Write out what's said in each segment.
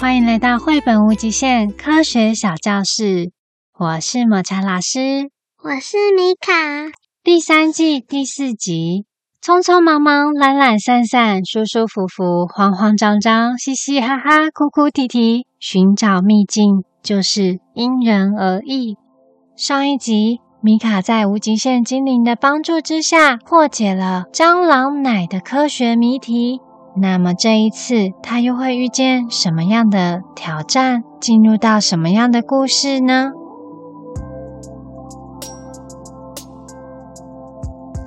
欢迎来到绘本无极限科学小教室，我是抹茶老师，我是米卡。第三季第四集，匆匆忙忙，懒懒散散，舒舒服服，慌慌张张，嘻嘻哈哈，哭哭啼啼，寻找秘境就是因人而异。上一集，米卡在无极限精灵的帮助之下，破解了蟑螂奶的科学谜题。那么这一次，他又会遇见什么样的挑战？进入到什么样的故事呢？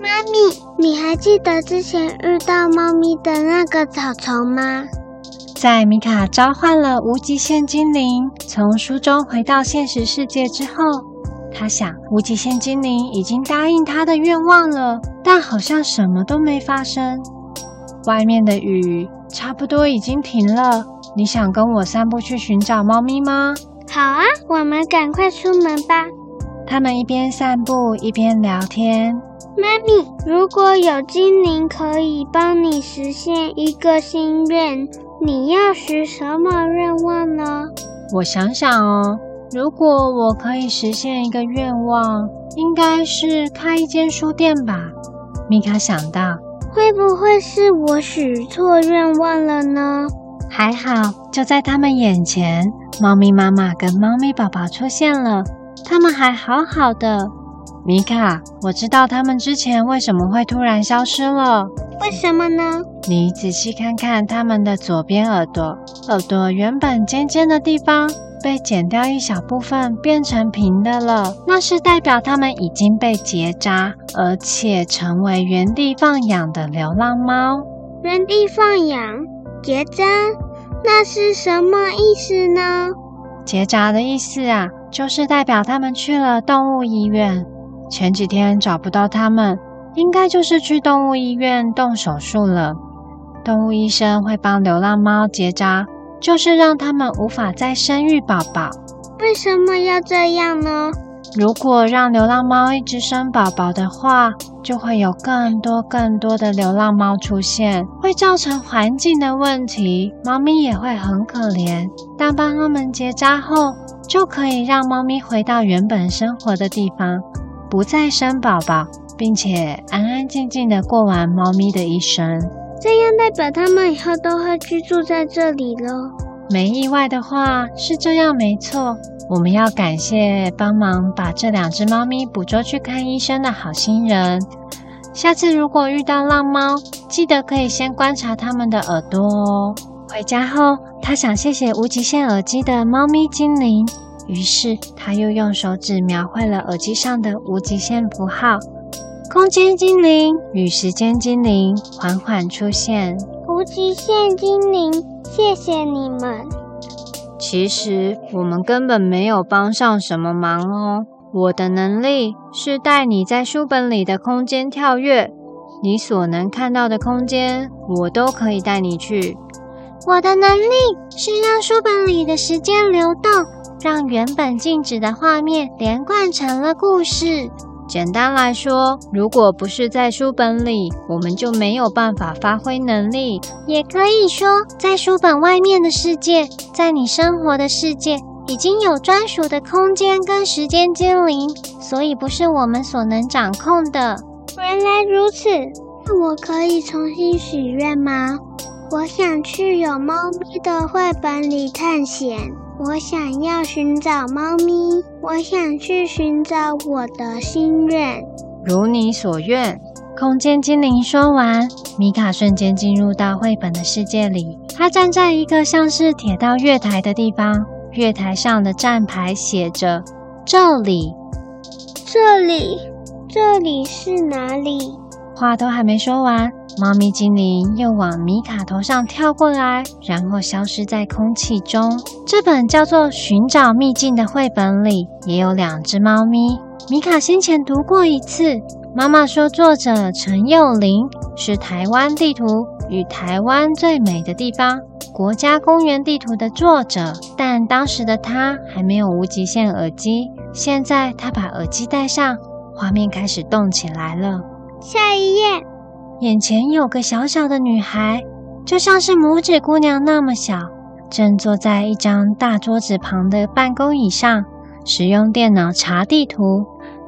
妈咪，你还记得之前遇到猫咪的那个草丛吗？在米卡召唤了无极限精灵，从书中回到现实世界之后，他想，无极限精灵已经答应他的愿望了，但好像什么都没发生。外面的雨差不多已经停了，你想跟我散步去寻找猫咪吗？好啊，我们赶快出门吧。他们一边散步一边聊天。妈咪，如果有精灵可以帮你实现一个心愿，你要许什么愿望呢？我想想哦，如果我可以实现一个愿望，应该是开一间书店吧。米卡想到。会不会是我许错愿望了呢？还好，就在他们眼前，猫咪妈妈跟猫咪宝宝出现了，他们还好好的。米卡，我知道他们之前为什么会突然消失了。为什么呢？你仔细看看他们的左边耳朵，耳朵原本尖尖的地方。被剪掉一小部分，变成平的了。那是代表他们已经被结扎，而且成为原地放养的流浪猫。原地放养、结扎，那是什么意思呢？结扎的意思啊，就是代表他们去了动物医院。前几天找不到它们，应该就是去动物医院动手术了。动物医生会帮流浪猫结扎。就是让它们无法再生育宝宝。为什么要这样呢？如果让流浪猫一直生宝宝的话，就会有更多更多的流浪猫出现，会造成环境的问题，猫咪也会很可怜。但帮它们结扎后，就可以让猫咪回到原本生活的地方，不再生宝宝，并且安安静静的过完猫咪的一生。这样代表它们以后都会居住在这里喽。没意外的话，是这样没错。我们要感谢帮忙把这两只猫咪捕捉去看医生的好心人。下次如果遇到浪猫，记得可以先观察它们的耳朵哦。回家后，他想谢谢无极限耳机的猫咪精灵，于是他又用手指描绘了耳机上的无极限符号。空间精灵与时间精灵缓缓出现。无极限精灵，谢谢你们。其实我们根本没有帮上什么忙哦。我的能力是带你在书本里的空间跳跃，你所能看到的空间，我都可以带你去。我的能力是让书本里的时间流动，让原本静止的画面连贯成了故事。简单来说，如果不是在书本里，我们就没有办法发挥能力。也可以说，在书本外面的世界，在你生活的世界，已经有专属的空间跟时间精灵，所以不是我们所能掌控的。原来如此，那我可以重新许愿吗？我想去有猫咪的绘本里探险。我想要寻找猫咪，我想去寻找我的心愿。如你所愿。空间精灵说完，米卡瞬间进入到绘本的世界里。他站在一个像是铁道月台的地方，月台上的站牌写着“这里”。这里，这里是哪里？话都还没说完，猫咪精灵又往米卡头上跳过来，然后消失在空气中。这本叫做《寻找秘境》的绘本里也有两只猫咪。米卡先前读过一次，妈妈说，作者陈幼玲是台湾地图与台湾最美的地方国家公园地图的作者，但当时的他还没有无极限耳机。现在他把耳机戴上，画面开始动起来了。下一页，眼前有个小小的女孩，就像是拇指姑娘那么小，正坐在一张大桌子旁的办公椅上，使用电脑查地图。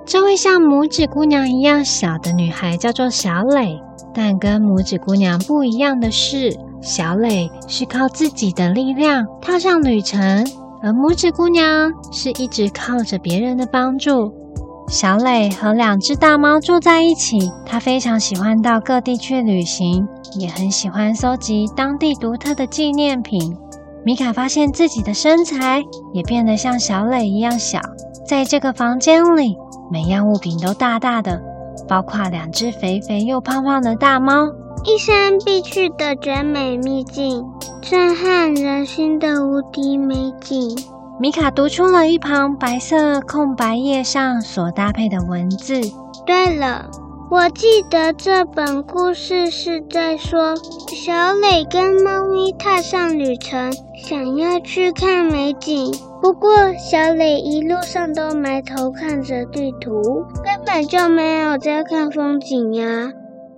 这位像拇指姑娘一样小的女孩叫做小磊，但跟拇指姑娘不一样的是，小磊是靠自己的力量踏上旅程，而拇指姑娘是一直靠着别人的帮助。小磊和两只大猫住在一起，他非常喜欢到各地去旅行，也很喜欢搜集当地独特的纪念品。米卡发现自己的身材也变得像小磊一样小，在这个房间里。每样物品都大大的，包括两只肥肥又胖胖的大猫，一生必去的绝美秘境，震撼人心的无敌美景。米卡读出了一旁白色空白页上所搭配的文字。对了，我记得这本故事是在说小磊跟猫咪踏上旅程，想要去看美景。不过，小磊一路上都埋头看着地图，根本就没有在看风景呀。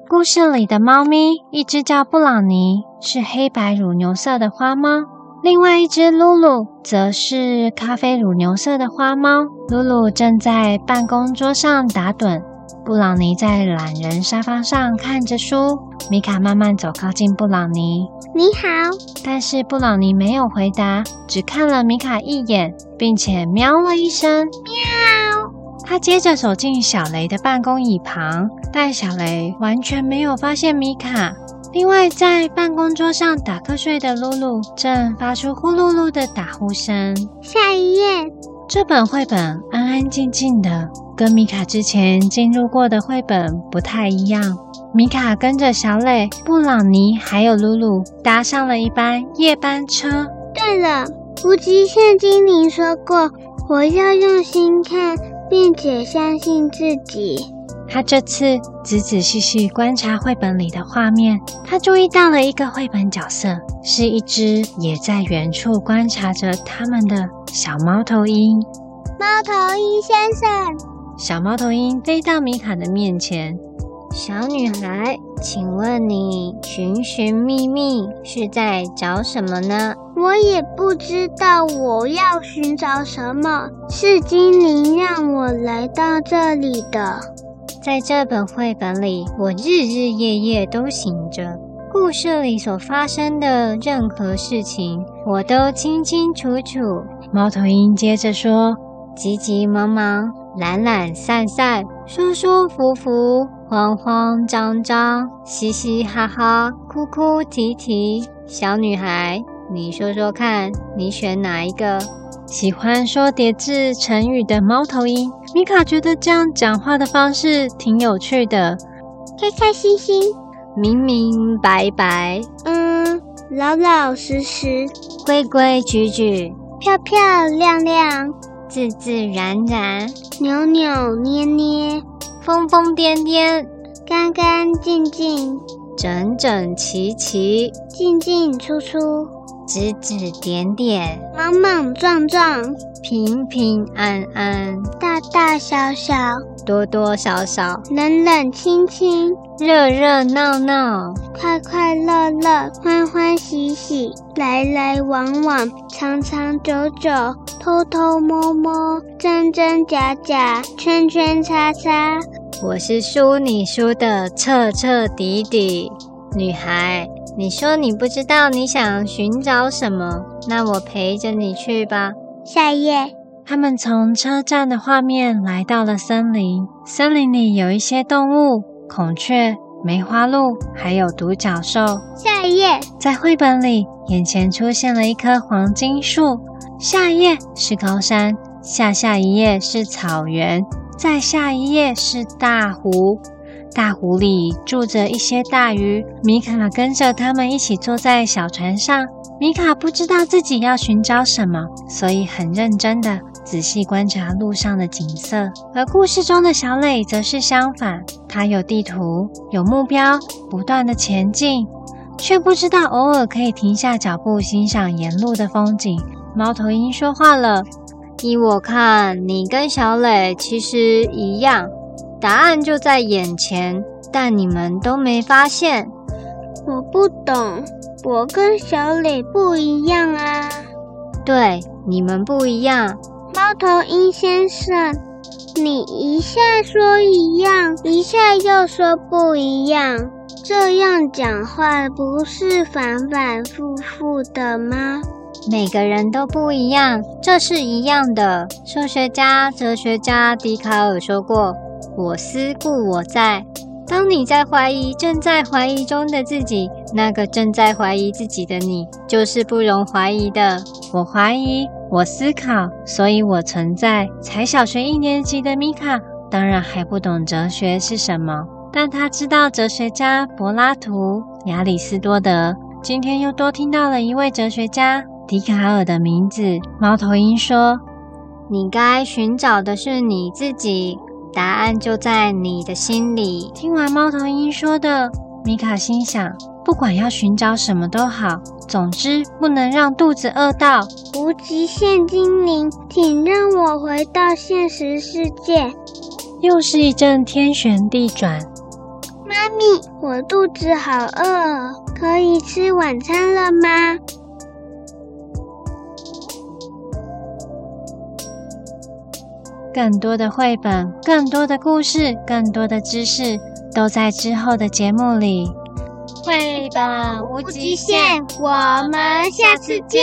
故事里的猫咪，一只叫布朗尼，是黑白乳牛色的花猫；另外一只露露，则是咖啡乳牛色的花猫。露露正在办公桌上打盹。布朗尼在懒人沙发上看着书，米卡慢慢走靠近布朗尼。你好，但是布朗尼没有回答，只看了米卡一眼，并且喵了一声。喵。他接着走进小雷的办公椅旁，但小雷完全没有发现米卡。另外，在办公桌上打瞌睡的露露正发出呼噜噜的打呼声。下一页，这本绘本安安静静的。跟米卡之前进入过的绘本不太一样。米卡跟着小磊、布朗尼还有露露搭上了一班夜班车。对了，无极限精灵说过，我要用心看，并且相信自己。他这次仔仔细细观察绘本里的画面，他注意到了一个绘本角色，是一只也在远处观察着他们的小猫头鹰。猫头鹰先生。小猫头鹰飞到米卡的面前。小女孩，请问你寻寻觅觅是在找什么呢？我也不知道我要寻找什么，是精灵让我来到这里的。在这本绘本里，我日日夜夜都醒着，故事里所发生的任何事情，我都清清楚楚。猫头鹰接着说：“急急忙忙。”懒懒散散，舒舒服服，慌慌张张，嘻嘻哈哈，哭哭啼啼。小女孩，你说说看，你选哪一个？喜欢说叠字成语的猫头鹰，米卡觉得这样讲话的方式挺有趣的。开开心心，明明白白，嗯，老老实实，规规矩矩，漂漂亮亮。自自然然，扭扭捏捏，疯疯癫癫，干干净净，整整齐齐，进进出出，指指点点，莽莽撞撞，平平安安，大大小小，多多少少，冷冷清清，热热闹闹，快快乐乐，欢欢喜喜，来来往往，长长久久。偷偷摸摸，真真假假，圈圈叉叉。我是输你输的彻彻底底。女孩，你说你不知道你想寻找什么，那我陪着你去吧。下一页，他们从车站的画面来到了森林。森林里有一些动物，孔雀、梅花鹿，还有独角兽。下一页，在绘本里，眼前出现了一棵黄金树。下一页是高山，下下一页是草原，再下一页是大湖。大湖里住着一些大鱼，米卡跟着他们一起坐在小船上。米卡不知道自己要寻找什么，所以很认真的仔细观察路上的景色。而故事中的小磊则是相反，他有地图，有目标，不断的前进，却不知道偶尔可以停下脚步欣赏沿路的风景。猫头鹰说话了：“依我看，你跟小磊其实一样，答案就在眼前，但你们都没发现。”我不懂，我跟小磊不一样啊。对，你们不一样。猫头鹰先生，你一下说一样，一下又说不一样，这样讲话不是反反复复的吗？每个人都不一样，这是一样的。数学家、哲学家笛卡尔说过：“我思故我在。”当你在怀疑正在怀疑中的自己，那个正在怀疑自己的你，就是不容怀疑的。我怀疑，我思考，所以我存在。才小学一年级的米卡，当然还不懂哲学是什么，但他知道哲学家柏拉图、亚里士多德。今天又多听到了一位哲学家笛卡尔的名字。猫头鹰说：“你该寻找的是你自己。”答案就在你的心里。听完猫头鹰说的，米卡心想：不管要寻找什么都好，总之不能让肚子饿到。无极限精灵，请让我回到现实世界。又是一阵天旋地转。妈咪，我肚子好饿，可以吃晚餐了吗？更多的绘本，更多的故事，更多的知识，都在之后的节目里。绘本无极限，我们下次见。